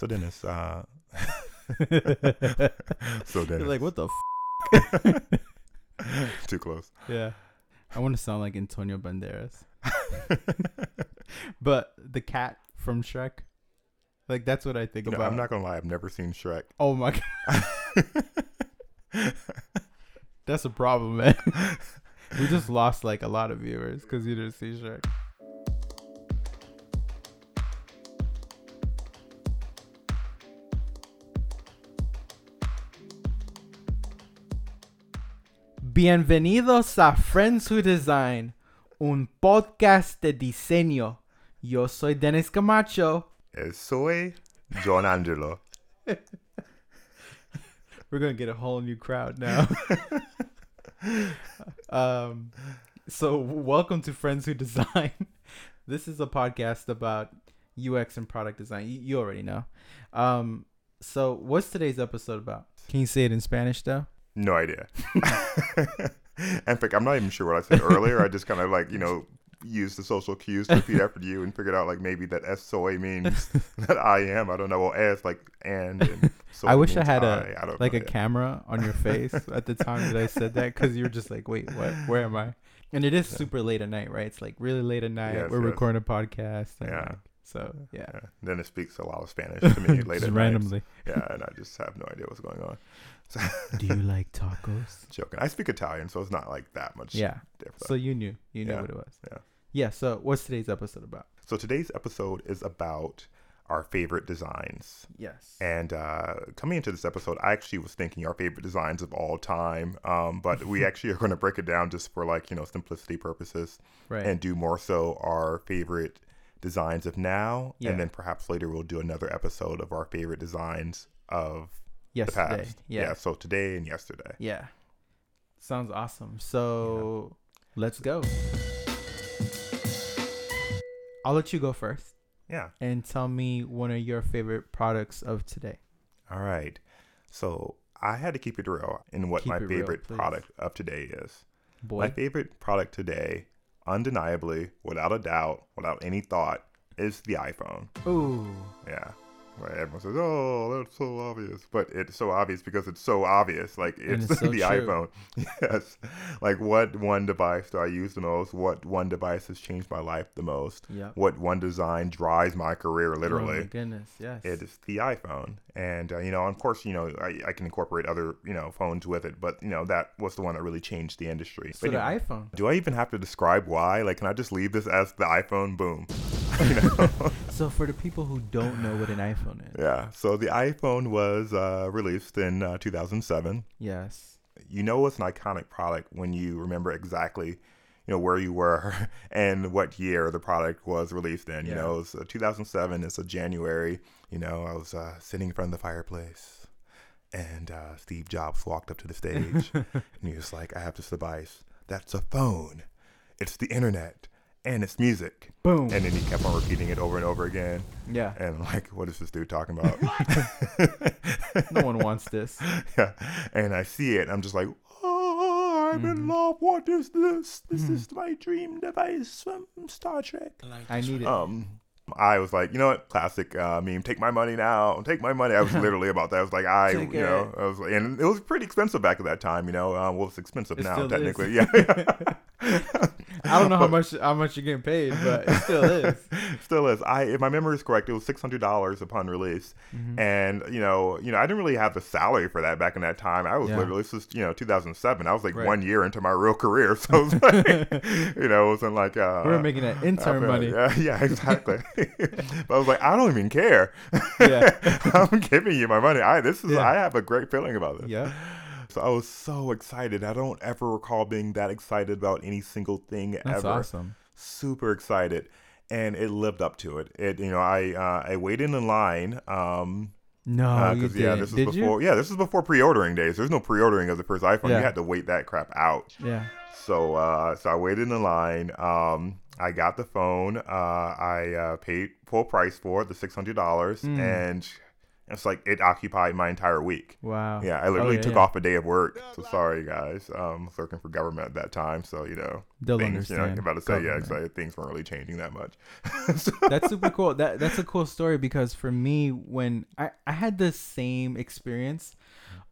So Dennis, uh, so You're Dennis, like, what the f? too close. Yeah. I want to sound like Antonio Banderas. But the cat from Shrek, like that's what I think know, about. I'm not gonna lie, I've never seen Shrek. oh my god, that's a problem, man. we just lost like a lot of viewers because you didn't see Shrek. Bienvenidos a Friends Who Design, un podcast de diseño. Yo soy Dennis Camacho. Eh, Soy John Angelo. We're gonna get a whole new crowd now. um, so welcome to Friends Who Design. this is a podcast about UX and product design. You, you already know. Um, so what's today's episode about? Can you say it in Spanish though? No idea. in fact, I'm not even sure what I said earlier. I just kind of like you know used the social cues to repeat after you and figured out like maybe that S soy means that I am. I don't know. Well, S like and. and I wish I had I. a I like know a yet. camera on your face at the time that I said that because you were just like, wait, what? Where am I? And it is super late at night, right? It's like really late at night. Yes, We're yes. recording a podcast. and, Yeah. like, so yeah, Yeah. Then it speaks a lot of Spanish to me later. just randomly. Yeah, and I just have no idea what's going on. Do you like tacos? joking. I speak Italian, so it's not like that much Yeah. different. So you knew, you knew Yeah, what it was. yeah. Yeah. So what's today's episode about? So today's episode is about our favorite designs. Yes. And uh, coming into this episode, I actually was thinking our favorite designs of all time. Um, but we actually are going to break it down just for like, you know, simplicity purposes right. and do more so our favorite designs of now. Yeah. And then perhaps later we'll do another episode of our favorite designs of Yesterday. past. Yeah. So today and yesterday. Yeah. Sounds awesome. So let's go. I'll let you go first Yeah. and tell me one of your favorite products of today. All right. So I had to keep it real in what Keep my it real, favorite product of today is. Boy. My favorite product today, undeniably, without a doubt, without any thought, is the iPhone. Ooh. Yeah. Right. Everyone says, "Oh, that's so obvious," but it's so obvious because it's so obvious. Like it's, it's so the true. iPhone. yes. Like what one device do I use the most? What one device has changed my life the most? Yep. What one design drives my career Oh literally? my goodness. Yes. it is the iPhone. And, uh, you know, of course, you know, I, I can incorporate other, you know, phones with it, but, you know, that was the one that really changed the industry. So But the iPhone. do I even have to describe why? Like, can I just leave this as the iPhone? Boom. you know? So for the people who don't know what an iPhone is. yeah. So the iPhone was uh, released in uh, 2007. Yes. You know, it's an iconic product when you remember exactly, you know, where you were and what year the product was released in. You Yeah. know, it's uh, 2007. It's a January. You know, I was uh, sitting in front of the fireplace, and uh, Steve Jobs walked up to the stage, and he was like, "I have this device. That's a phone. It's the internet." And it's music. Boom. And then he kept on repeating it over and over again. yeah. And I'm like, what is this dude talking about? No one wants this. yeah. And I see it. I'm just like, oh, I'm in love. What is this? This is my dream device from Star Trek. I like I need it. Um, I was like, you know what? Classic uh, meme. Take my money now. Take my money. I was literally about that. I was like, I, Take you know, it. I was like, and it was pretty expensive back at that time. You know, um, well, it's expensive It now, still is. technically. Yeah. I don't know how much how much you're getting paid, but it still is. Still is. I, if my memory is correct, it was six hundred dollars upon release, Mm-hmm. and you know, you know, I didn't really have the salary for that back in that time. I was Yeah. literally this is you know 2007. I was like Right. one year into my real career, so it was like, you know, it wasn't like uh, We were making that intern money. Yeah, yeah, exactly. but I was like, I don't even care. Yeah. I'm giving you my money. I this is Yeah. I have a great feeling about this. Yeah. So I was so excited. I don't ever recall being that excited about any single thing That's ever awesome. super excited and it lived up to it it you know i uh, i waited in line um No, uh, you 'cause, did. yeah this is did before yeah this is before pre-ordering days there's no pre-ordering of the first iphone Yeah. you had to wait that crap out? Yeah. so uh so i waited in line um i got the phone uh i uh paid full price for it the $600 Mm. and It's like it occupied my entire week. Wow. Yeah, I literally Oh, yeah, took yeah. off a day of work. So sorry, guys. Um, I was working for government at that time, so you know They'll things. You know. I'm about to say yeah, Government. excited things weren't really changing that much. So- that's super cool. That that's a cool story because for me, when I I had the same experience,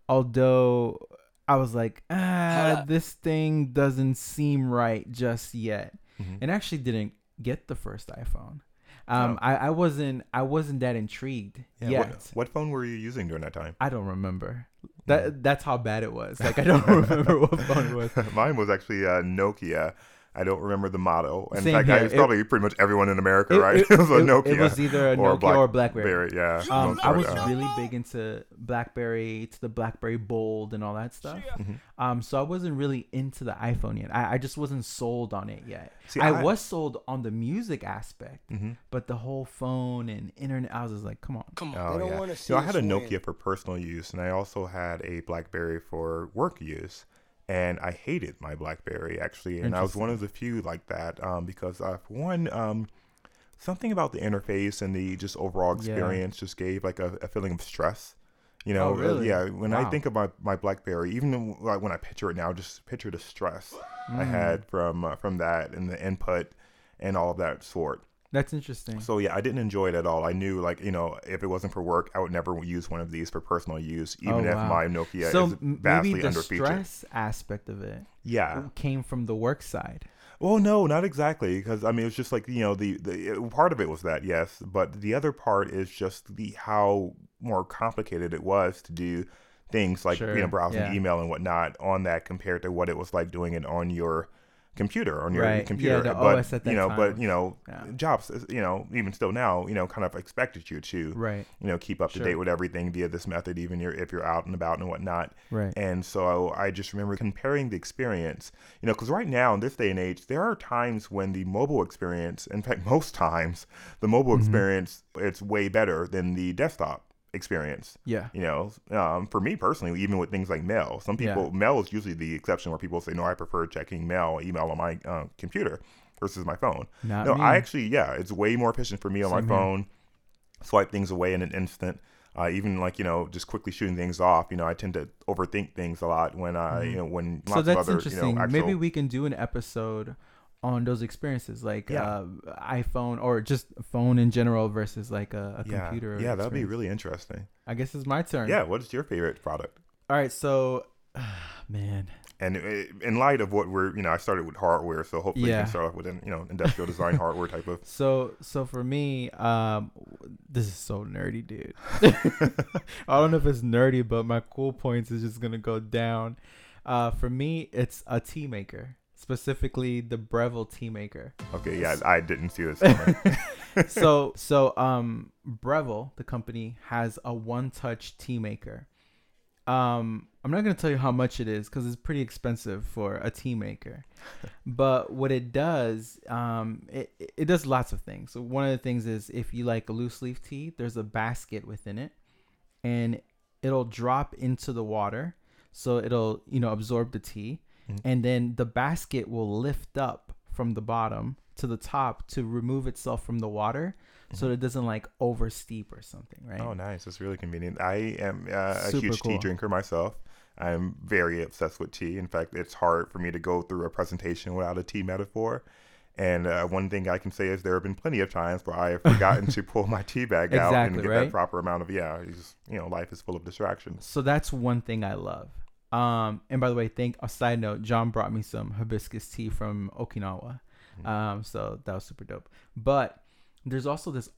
although I was like, ah, this thing doesn't seem right just yet, Mhm. and actually didn't get the first iPhone. Um, Oh. I I wasn't I wasn't that intrigued Yeah, yet. what, what phone were you using during that time? I don't remember. That that's how bad it was. Like I don't remember what phone it was. Mine was actually uh, Nokia. I don't remember the motto. In Same fact, I, here. it's It- probably pretty much everyone in America, It, right? it- It, was a Nokia. it was either a or a Nokia Black- or BlackBerry. yeah. Um, I was part, really big into BlackBerry, to the BlackBerry Bold, and all that stuff. Mhm. Um, so I wasn't really into the iPhone yet. I, I just wasn't sold on it yet. See, I, I- was sold on the music aspect, Mhm. but the whole phone and internet, I was just like, come on. Come on. Oh, they don't yeah. want to see You know, I had a us win. Nokia for personal use, and I also had a BlackBerry for work use. And I hated my BlackBerry actually, and I was one of the few like that um, because uh, for one, um, something about the interface and the just overall Yeah. experience just gave like a, a feeling of stress. You know, Oh, really? yeah. When I think of my, BlackBerry, even like when I picture it now, just picture the stress I Mm. had from uh, from that and the input and all of that sort. That's interesting. So yeah, I didn't enjoy it at all. I knew like you know if it wasn't for work, I would never use one of these for personal use, oh, even Oh, if wow. my Nokia so is vastly maybe the stress aspect of it Yeah. came from the work side. Well, no, not exactly, because I mean it was just like you know the the part of it was that yes, but the other part is just the how more complicated it was to do things like you know browsing yeah. email and whatnot on that compared to what it was like doing it on your computer on your Right, yeah, computer the but OS at that you know time but you know yeah. jobs you know even still now you know kind of expected you to Right, you know keep up to Sure. date with everything via this method even your, if you're out and about and whatnot right. and so i just remember comparing the experience you know because right now in this day and age there are times when the mobile experience in fact most times the mobile Mhm. experience it's way better than the desktop experience Yeah. you know um, for me personally even with things like mail some Yeah. people mail is usually the exception where people say no i prefer checking mail email on my uh, computer versus my phone Not no, me. I actually, yeah, it's way more efficient for me on Same my here. phone. Swipe things away in an instant. Uh, even like you know, just quickly shooting things off. You know, I tend to overthink things a lot when I, Mhm. you know, when so lots that's of other, you interesting. know, actual, Maybe we can do an episode on those experiences, like Yeah. uh, iPhone or just phone in general versus like a, a yeah, computer. yeah, that'd be really interesting. I guess it's my turn. Yeah, what is your favorite product? All right. So, man, And uh, in light of what we're, you know, I started with hardware, so hopefully you can start off with an, you know, industrial design hardware type of. So so for me, um, this is so nerdy, dude. I don't know if it's nerdy, but my cool points is just gonna go down. Uh, for me, it's a tea maker, specifically the Breville tea maker. Okay, yeah, I didn't see this. so so um, Breville, the company, has a one-touch tea maker. Um, I'm not gonna tell you how much it is because it's pretty expensive for a tea maker. but what it does, um, it it does lots of things. So one of the things is if you like a loose leaf tea, there's a basket within it, and it'll drop into the water, so it'll you know absorb the tea, Mhm. and then the basket will lift up from the bottom to the top to remove itself from the water, so it doesn't like oversteep or something, right? Oh, nice. That's really convenient. I am uh, a huge tea drinker myself. I'm very obsessed with tea. In fact, it's hard for me to go through a presentation without a tea metaphor. And uh, one thing I can say is there have been plenty of times where I have forgotten to pull my tea bag out and get right? that proper amount of yeah. it's Just, you know, life is full of distractions. So that's one thing I love. Um, and by the way, think a side note, John brought me some hibiscus tea from Okinawa. Mhm. Um, so that was super dope. But there's also this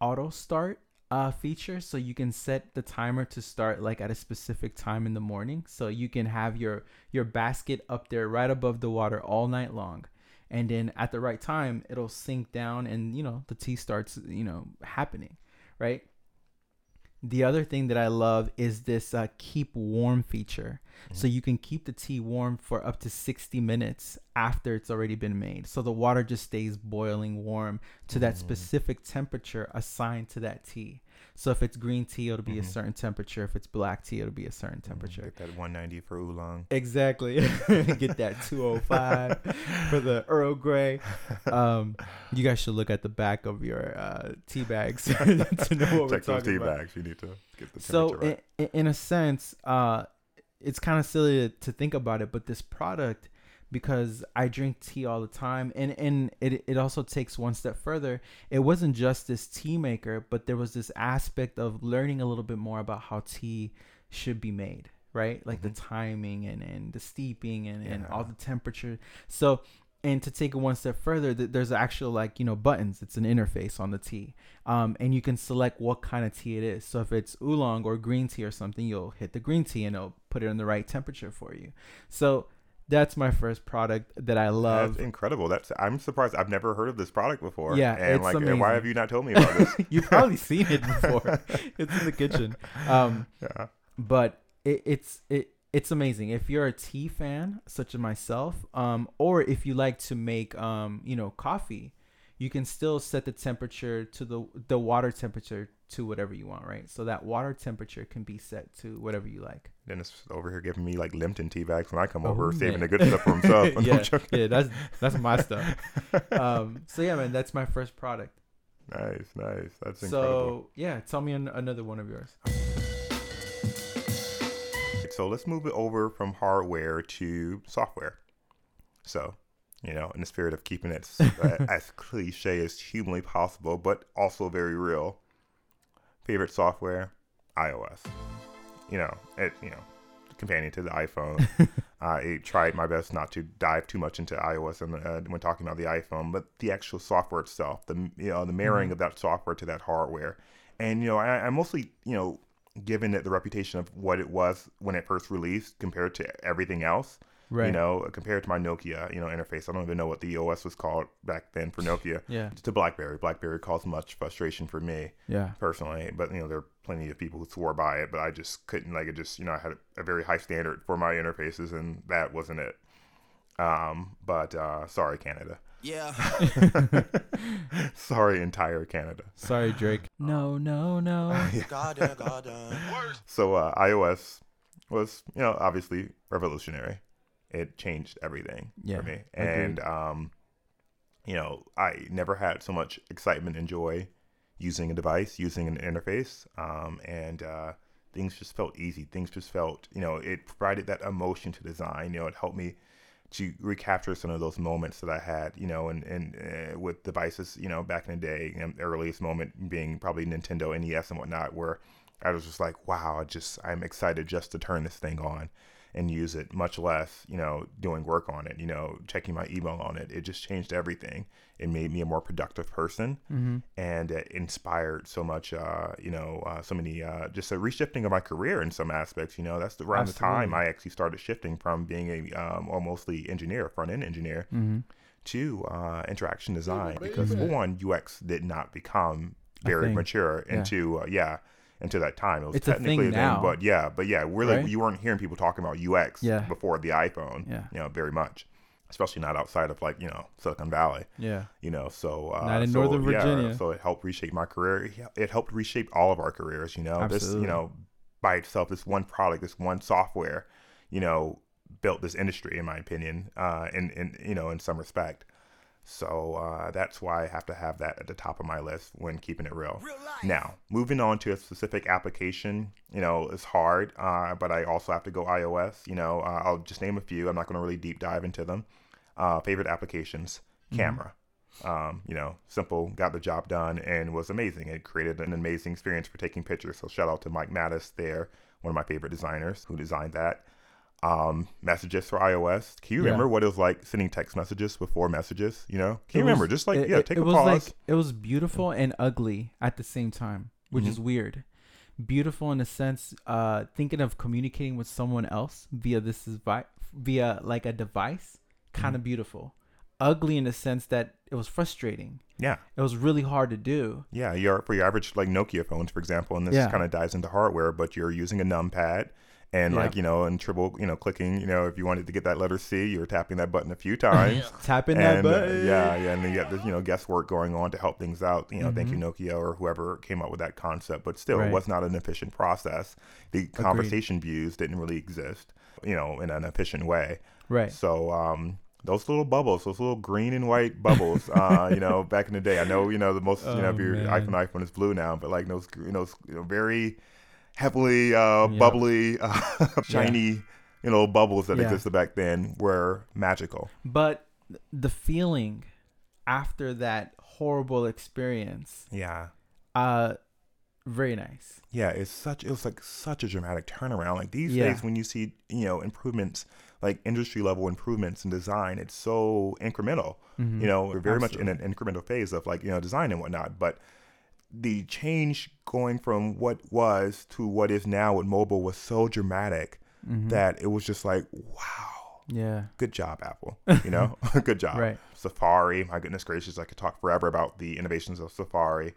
auto start uh feature so you can set the timer to start like at a specific time in the morning so you can have your your basket up there right above the water all night long and then at the right time it'll sink down and you know the tea starts you know happening right the other thing that I love is this uh, keep warm feature. So you can keep the tea warm for up to 60 minutes after it's already been made. So the water just stays boiling warm to that Mm. specific temperature assigned to that tea. So if it's green tea, it'll be a Mhm. certain temperature. If it's black tea, it'll be a certain temperature. Get that 190 for oolong. Exactly. Get that 205 for the Earl Grey. Um, you guys should look at the back of your uh, tea bags to know what Check we're those talking tea about. bags. You need to get the So, temperature right. in, in a sense, uh, it's kind of silly to, to think about it, but this product, because I drink tea all the time, and and it it also takes one step further. It wasn't just this tea maker, but there was this aspect of learning a little bit more about how tea should be made, right? Like the timing and and the steeping and and all the temperature. So. And to take it one step further, th- there's actual like you know buttons. It's an interface on the tea, um, and you can select what kind of tea it is. So if it's oolong or green tea or something, you'll hit the green tea and it'll put it in the right temperature for you. So that's my first product that I love. That's incredible. That's I'm surprised. I've never heard of this product before. Yeah, and like, amazing. why have you not told me about this? You've probably seen it before. it's in the kitchen. Um, yeah. but it, it's it it's amazing if you're a tea fan such as myself um or if you like to make um you know coffee you can still set the temperature to the the water temperature to whatever you want right so that water temperature can be set to whatever you like Dennis over here giving me like Lipton tea bags when I come over, Oh, saving the good stuff for himself. I'm yeah, yeah that's that's my stuff um so yeah man that's my first product Nice, nice. That's so incredible. yeah tell me an- another one of yours So let's move it over from hardware to software. So, you know, in the spirit of keeping it uh, as cliche as humanly possible, but also very real. Favorite software, iOS. You know, it you know, companion to the iPhone. I tried my best not to dive too much into iOS and uh, when talking about the iPhone, but the actual software itself, the you know the marrying Mhm. of that software to that hardware, and you know I, I mostly you know given it the reputation of what it was when it first released compared to everything else. Right You know, compared to my Nokia, you know, interface. I don't even know what the OS was called back then for Nokia. yeah to BlackBerry, BlackBerry caused much frustration for me yeah personally. But you know, there are plenty of people who swore by it, but I just couldn't like it. Just you know, I had a, a very high standard for my interfaces, and that wasn't it. Um, but uh, sorry, Canada. Yeah. sorry, entire Canada. sorry drake no no no Goddamn, goddamn. So uh, iOS was, you know, obviously revolutionary. It changed everything Yeah, for me, and um, you know, I never had so much excitement and joy using a device, using an interface, um, and uh, things just felt easy. Things just felt, you know, it provided that emotion to design. You know, it helped me to recapture some of those moments that I had, you know, and and uh, with devices, you know, back in the day, you know, earliest moment being probably Nintendo NES and whatnot, where I was just like, wow, I just I'm excited just to turn this thing on and use it, much less, you know, doing work on it, you know, checking my email on it. It just changed everything. It made me a more productive person mm-hmm. and it inspired so much, uh, you know, uh, so many, uh, just a reshifting of my career in some aspects. You know, that's the, around the time I actually started shifting from being a um, almost the engineer, front end engineer, Mm-hmm. to uh, interaction design because for one, UX did not become very thing. mature Yeah. into uh, yeah into that time. It was It's a technically thing a thing, now. but yeah, but yeah, really, Right? you weren't hearing people talking about UX Yeah. before the iPhone. Yeah. you know, very much, especially not outside of like you know Silicon Valley Yeah. you know so uh, Not in so, Northern yeah, Virginia. so it helped reshape my career It helped reshape all of our careers you know this Absolutely. you know by itself this one product this one software you know built this industry in my opinion uh in in you know in some respect so uh, that's why I have to have that at the top of my list when keeping it real. Real. Now, moving on to a specific application, you know, it's hard, uh, but I also have to go iOS. You know, uh, I'll just name a few. I'm not going to really deep dive into them. Uh, favorite applications, camera. Um, you know, simple, got the job done, and was amazing. It created an amazing experience for taking pictures. So shout out to Mike Mattis there, one of my favorite designers who designed that. Um, messages for iOS. Can you Yeah. remember what it was like sending text messages before messages? You know, can It you remember? Just like it- yeah, take it a was pause. Like, it was beautiful and ugly at the same time, which Mhm. is weird. Beautiful in a sense, uh, thinking of communicating with someone else via this is vi- via like a device, kind of Mhm. beautiful. Ugly in the sense that it was frustrating. yeah, It was really hard to do. yeah. Your for your average like Nokia phones, for example, and this Yeah. kind of dives into hardware, but you're using a numpad And Yeah. like you know, and triple you know clicking you know if you wanted to get that letter C, you were tapping that button a few times. Tapping that and uh, button. yeah, yeah, and then you got this, you know, guesswork going on to help things out. You know, thank you Mhm. Nokia or whoever came up with that concept, but still, Right. it was not an efficient process. The conversation views didn't really exist, you know, in an efficient way. Right. So, um, those little bubbles, those little green and white bubbles, uh, you know, back in the day, I know, you know, the most, you know, Oh, if your man. iPhone iPhone is blue now, but like those, you know, those, you know very heavily uh, Yeah. bubbly, uh, shiny, you know, bubbles that Yeah. existed back then were magical. But the feeling after that horrible experience, Yeah. uh, very nice. Yeah, it's such it was like such a dramatic turnaround. Like these Yeah. days when you see, you know, improvements like industry level improvements in design, it's so incremental. Mhm. You know, we're very much in an incremental phase of like, you know, design and whatnot. But the change going from what was to what is now with mobile was so dramatic Mhm. that it was just like, wow, yeah. good job, Apple. You know? good job. Right. Safari, my goodness gracious, I could talk forever about the innovations of Safari,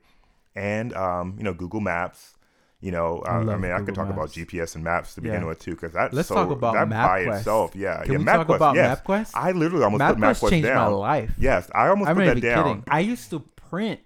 and um, you know Google Maps. You know, I uh, I, mean, I could talk about GPS and maps to begin Yeah. with too, because that's Let's so, talk about that by MapQuest. itself. Yeah, Can yeah. we MapQuest, talk about yes. MapQuest? I literally almost put MapQuest MapQuest changed my down. life. Yes, I almost I'm put that down. kidding. I used to print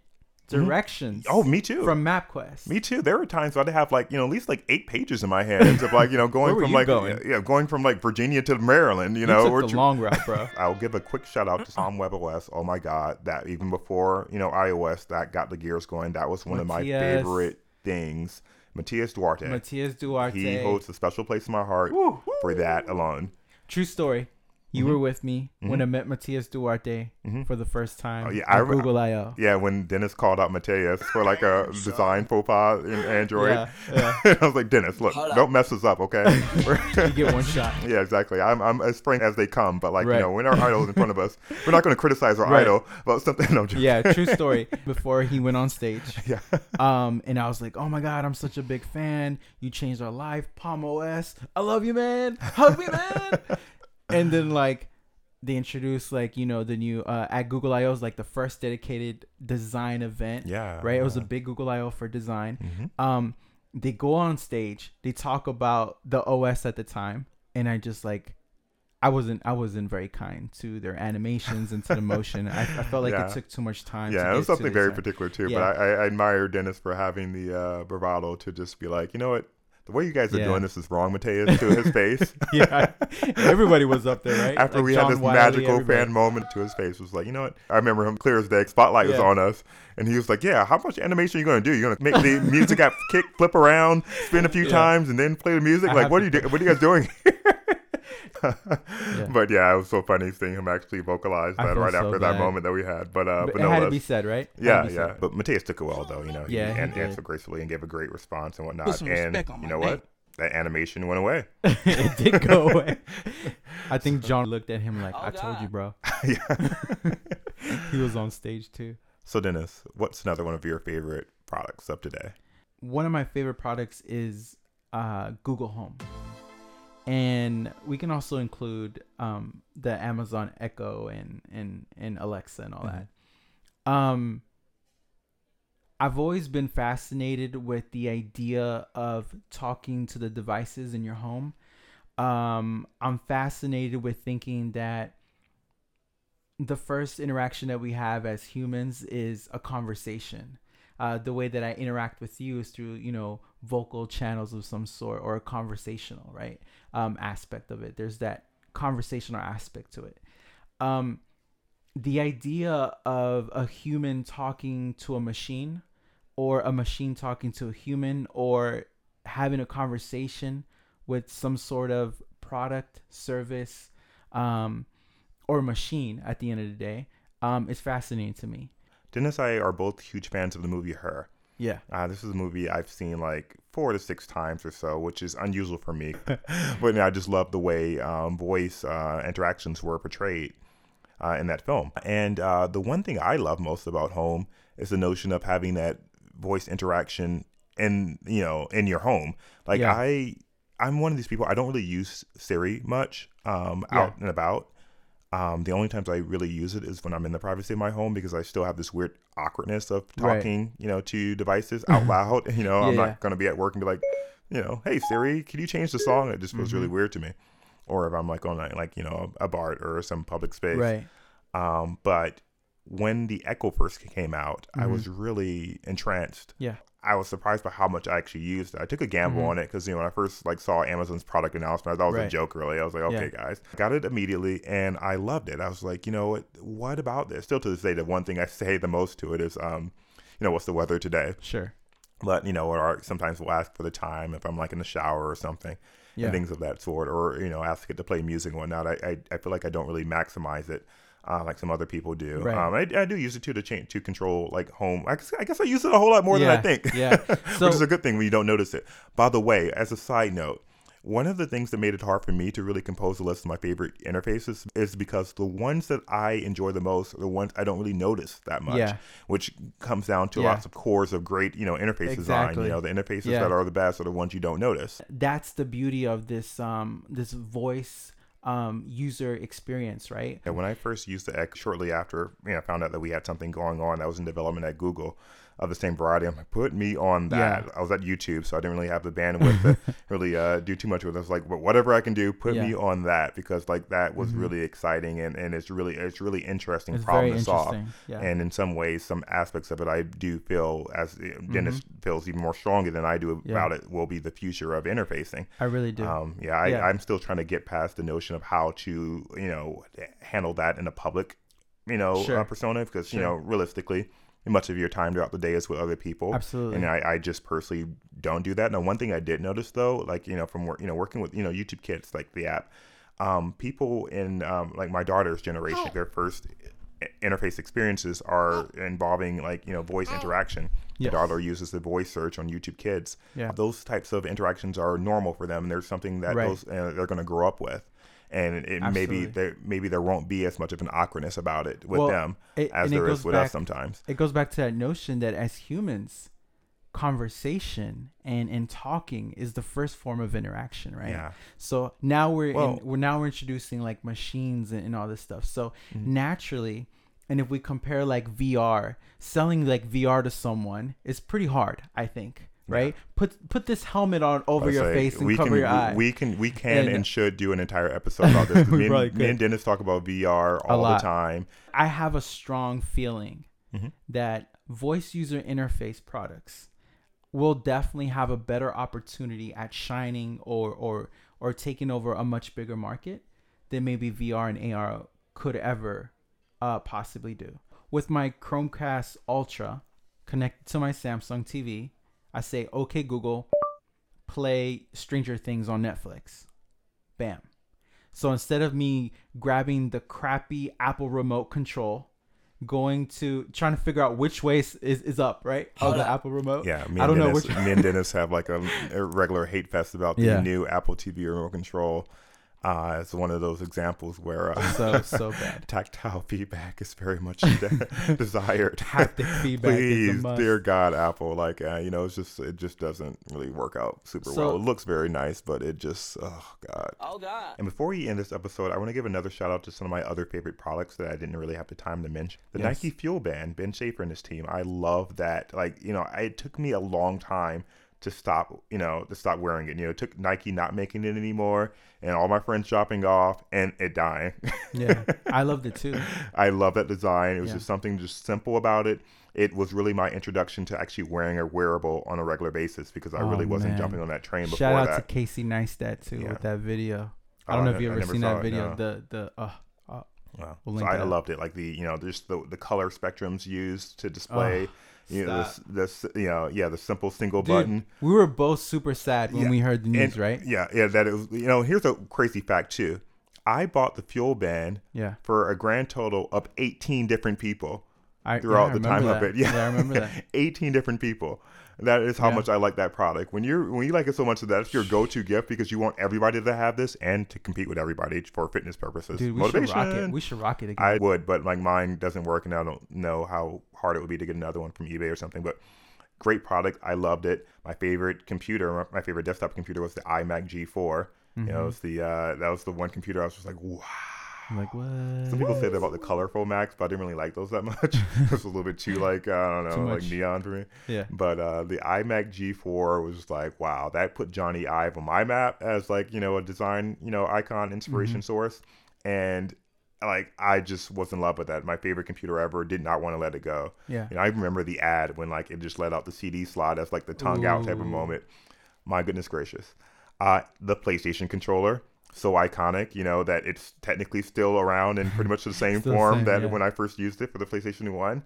Mm-hmm. directions. Oh, me too. From MapQuest. Me too. There were times I'd have like you know at least like eight pages in my hands of like you know going from like going? yeah going from like Virginia to Maryland. You, You know, took the tr- long route, bro. I'll give a quick shout out to Palm WebOS. Oh my God, that even before you know iOS, that got the gears going. That was one of my favorite things. Matias Duarte. Matias Duarte. he holds a special place in my heart for that alone. True story. You were with me when. I met Matias Duarte Mhm. for the first time Oh, yeah, at I re- Google I/O. Yeah, when Dennis called out Matias for like a design faux pas in Android, Yeah, yeah. I was like, Dennis, look, Hold don't mess us up, okay? you get one shot. yeah, exactly. I'm, I'm as frank as they come, but like Right. you know, when our idol's in front of us, we're not going to criticize our Right. idol about something. No, I'm joking. Yeah, true story. Before he went on stage, yeah. um, and I was like, "Oh my god, I'm such a big fan. You changed our life, Palm OS. I love you, man. Hug me, man." And then like they introduced like you know the new uh, at Google I/O is like the first dedicated design event. Yeah. Right. It was a big Google I/O for design. Mhm. um they go on stage they talk about the os at the time and i just like i wasn't i wasn't very kind to their animations and to the motion i, I felt like Yeah. it took too much time Yeah, it was something very design. particular too. Yeah. But I, I admire Dennis for having the uh, bravado to just be like, you know what, the way you guys are Yeah. doing this is wrong, Matias, to his face. yeah everybody was up there right After Like we John had this Wiley, magical everybody. fan moment to his face, was like, you know what? I remember him clear as day. Spotlight was on us, and he was like, "Yeah, how much animation are you going to do? You're going to make the music app kick, flip around, spin a few Yeah. times, and then play the music? I like, what are you do- What are you guys doing?" Yeah. But yeah, it was so funny seeing him actually vocalize that right so after that moment that we had. But uh, but but it no had to be said right yeah, yeah. said. But Matias took it well though, you know. He Yeah, he an- did. answered gracefully and gave a great response and whatnot. Put some and on you my know name. what? That animation went away. it did go away i think john looked at him like Oh, i told you bro yeah. he was on stage too So Dennis, what's another one of your favorite products of today? one of my favorite products is uh, Google Home, and we can also include um, the Amazon Echo and and and Alexa and all that. Um, I've always been fascinated with the idea of talking to the devices in your home. Um, I'm fascinated with thinking that the first interaction that we have as humans is a conversation. Uh, the way that I interact with you is through, you know, vocal channels of some sort or a conversational, right? Um, aspect of it. There's that conversational aspect to it. Um, the idea of a human talking to a machine or a machine talking to a human or having a conversation with some sort of product, service, um, or machine at the end of the day um, is fascinating to me. Dennis and I are both huge fans of the movie Her. Yeah. Uh, this is a movie I've seen like four to six times or so, which is unusual for me. but I just love the way um, voice uh, interactions were portrayed uh, in that film. And uh, the one thing I love most about Home is the notion of having that voice interaction in you know in your home. Like Yeah. I, I'm one of these people. I don't really use Siri much um, Yeah. out and about. Um, the only times I really use it is when I'm in the privacy of my home because I still have this weird awkwardness of Right. talking, you know, to devices out loud. You know, I'm not yeah. going to be at work and be like, you know, hey Siri, can you change the song? It just feels really Mhm. weird to me. Or if I'm like on a, like you know a bar or some public space. Right. Um, but when the Echo first came out, I Mhm. was really entranced. Yeah. I was surprised by how much I actually used it. I took a gamble Mhm. on it because you know when I first like saw Amazon's product announcement, I thought it was a joke. Really, I was like, okay, guys, got it immediately, and I loved it. I was like, you know what? What about this? Still to this day, the one thing I say the most to it is, um, you know, what's the weather today? Sure. But you know, or sometimes we'll ask for the time if I'm like in the shower or something Yeah. and things of that sort, or you know, ask it to play music and whatnot. I I, I feel like I don't really maximize it. Uh, like some other people do. Right. Um, I, I do use it too to change to control like home. I guess, I guess I use it a whole lot more Yeah, than I think. yeah. So- which is a good thing when you don't notice it. By the way, as a side note, one of the things that made it hard for me to really compose a list of my favorite interfaces is because the ones that I enjoy the most are the ones I don't really notice that much. Yeah. Which comes down to Yeah. lots of cores of great, you know, interface design. Exactly. You know, the interfaces Yeah. that are the best are the ones you don't notice. That's the beauty of this um this voice um user experience, right? And when I first used the Echo shortly after, you know, I found out that we had something going on that was in development at Google of the same variety. I'm like, put me on that. Yeah. I was at YouTube, so I didn't really have the bandwidth to really uh, do too much with it. I was like, but whatever I can do, put me on that because like that was Mhm. really exciting and, and it's really it's really interesting It's problem to solve. Yeah. And in some ways, some aspects of it, I do feel as uh, Dennis feels even more strongly than I do Mm-hmm. Yeah. about it. Will be the future of interfacing. I really do. Um, yeah, I, Yeah. I'm still trying to get past the notion of how to, you know, handle that in a public, you know, Sure. uh, persona because you know, realistically, much of your time throughout the day is with other people. Absolutely. And I, I just personally don't do that. Now, one thing I did notice though, like you know, from work, you know, working with you know YouTube Kids, like the app, um, people in um, like my daughter's generation, their first interface experiences are involving like you know voice interaction. Yes. My daughter uses the voice search on YouTube Kids. Yeah. Those types of interactions are normal for them. and There's something that Right. those uh, they're going to grow up with. And it, maybe there maybe there won't be as much of an awkwardness about it with Well, them it- as there is with back- us sometimes. it goes back to that notion that as humans conversation and and talking is the first form of interaction right Yeah. so now we're Well- in, we're now we're introducing like machines and, and all this stuff so Mm-hmm. naturally and if we compare like vr selling like vr to someone is pretty hard i think right put put this helmet on over your say, face and we cover can, your eye We can we can And- and, should do an entire episode about this. We me, and, me and Dennis talk about VR all the time. I have a strong feeling Mhm. that voice user interface products will definitely have a better opportunity at shining or or or taking over a much bigger market than maybe VR and AR could ever uh, possibly do. With my Chromecast Ultra connected to my Samsung TV, I say, "Okay, Google, play Stranger Things on Netflix." Bam. So instead of me grabbing the crappy Apple remote control, going to trying to figure out which way is, is, is up, right? Of the Apple remote. Yeah, me I and don't know Dennis, which. me and Dennis have like a, a regular hate fest about the Yeah. new Apple TV remote control. Uh, it's one of those examples where uh, so so bad. tactile feedback is very much de- desired. Haptic feedback is a Please, must. dear God, Apple, like uh, you know, it's just it just doesn't really work out super So- well. It looks very nice, but it just oh God. Oh God. And before we end this episode, I want to give another shout out to some of my other favorite products that I didn't really have the time to mention. The Yes. Nike Fuel Band, Ben Shaffer and his team. I love that. Like, you know, it took me a long time to stop, you know, to stop wearing it. You know, it took Nike not making it anymore and all my friends dropping off and it dying. Yeah, I loved it too. I love that design. It was Yeah. just something just simple about it. It was really my introduction to actually wearing a wearable on a regular basis because I Oh, really wasn't man. jumping on that train before Shout out that. to Casey Neistat too Yeah. with that video. I Oh, don't know if you ever seen that it, video. no. The the uh, uh Wow. We'll so I, it I loved it. Like the you know just the the color spectrums used to display. You know this this you know yeah the simple single Dude, button. we were both super sad when Yeah. we heard the news, And- right? Yeah, yeah. That it was. You know, here's a crazy fact too. I bought the fuel band Yeah. for a grand total of 18 different people I, throughout yeah, the time remember of it. Yeah, I remember that. 18 different people. That is how Yeah. much I like that product. When you're when you like it so much that that's your go-to gift because you want everybody to have this and to compete with everybody for fitness purposes. Dude, we Motivation. should rock it. We should rock it again. I would, but like mine doesn't work, and I don't know how hard it would be to get another one from eBay or something. But great product. I loved it. My favorite computer, my favorite desktop computer was the iMac G4. You Mm-hmm. know, it's the uh, that was the one computer I was just like, wow, I'm like what? Some people say that about the colorful Macs, but I didn't really like those that much. it was a little bit too like I don't know, like neon for me. Yeah. But uh, the iMac G4 was like, wow, that put Jony Ive on my map as like you know a design you know icon inspiration Mm-hmm. source, and like I just was in love with that. My favorite computer ever. Did not want to let it go. Yeah. You know, I remember the ad when like it just let out the CD slot as like the tongue out type of moment. My goodness gracious. Uh, the PlayStation controller, so iconic, you know, that it's technically still around in pretty much the same form same, that yeah. when I first used it for the PlayStation 1.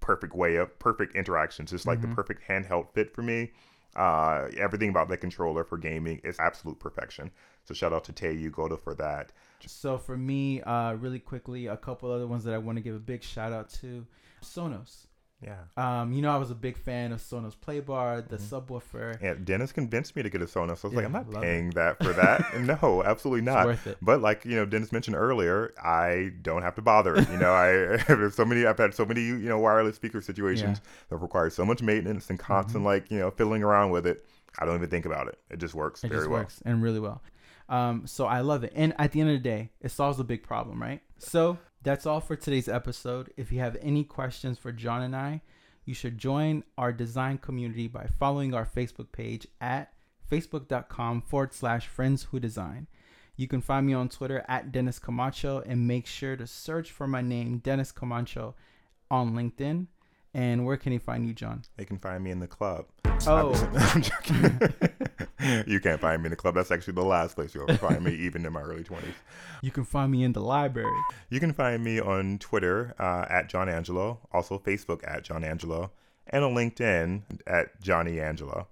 Perfect way of perfect interactions. Just like Mhm. the perfect handheld fit for me. Uh, everything about that controller for gaming is absolute perfection. So shout out to Teiyu Goto for that. So for me, uh, really quickly, a couple other ones that I want to give a big shout out to, Sonos. Yeah. Um, you know, I was a big fan of Sonos Playbar, the Mhm. subwoofer. And Dennis convinced me to get a Sonos. So I was Yeah, like, I'm not love it. paying that for that. no, absolutely It's not. worth it. But like you know, Dennis mentioned earlier, I don't have to bother. You know, I there's so many. I've had so many you know wireless speaker situations that require so much maintenance and constant Mhm. like you know fiddling around with it. I don't even think about it. It just works It very just well. works and really well. Um, so I love it. And at the end of the day, it solves a big problem, right? So that's all for today's episode. If you have any questions for John and I, you should join our design community by following our Facebook page at facebook.com forward slash friends who design. You can find me on Twitter at Dennis Camacho and make sure to search for my name, Dennis Camacho, on LinkedIn. And where can he find you, John? They can find me in the club. Oh, I'm joking. you can't find me in the club. That's actually the last place you'll find me, even in my early 20s. you can find me in the library. You can find me on Twitter uh, at John Angelo, also Facebook at John Angelo, and on LinkedIn at Johnny Angelo.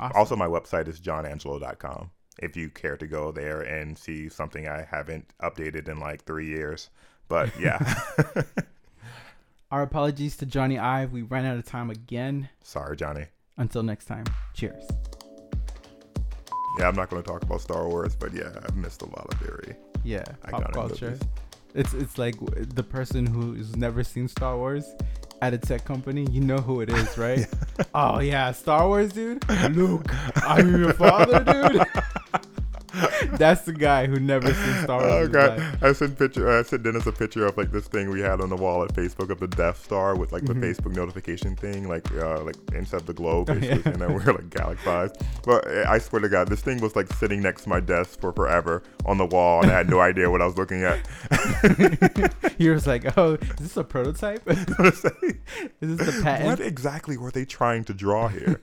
Awesome. Also, my website is johnangelo.com if you care to go there and see something I haven't updated in like three years. But yeah, Our apologies to Jony Ive. We ran out of time again. sorry, Johnny. Until next time, cheers. Yeah, I'm not going to talk about Star Wars, but yeah, I've missed a lot of very Yeah, pop culture. movies. It's it's like the person who's never seen Star Wars at a tech company. You know who it is, right? oh yeah, Star Wars, dude. Luke, I'm your father, dude. That's the guy who never seen Star Wars. Oh god! I sent picture. I sent Dennis a picture of like this thing we had on the wall at Facebook of the Death Star with like the Mhm. Facebook notification thing, like uh, like of the globe, Oh, yeah. and then we're like galaxies. But uh, I swear to God, this thing was like sitting next to my desk for forever on the wall, and I had no idea what I was looking at. he was like, "Oh, is this a prototype? is What this the patent?" exactly were they trying to draw here?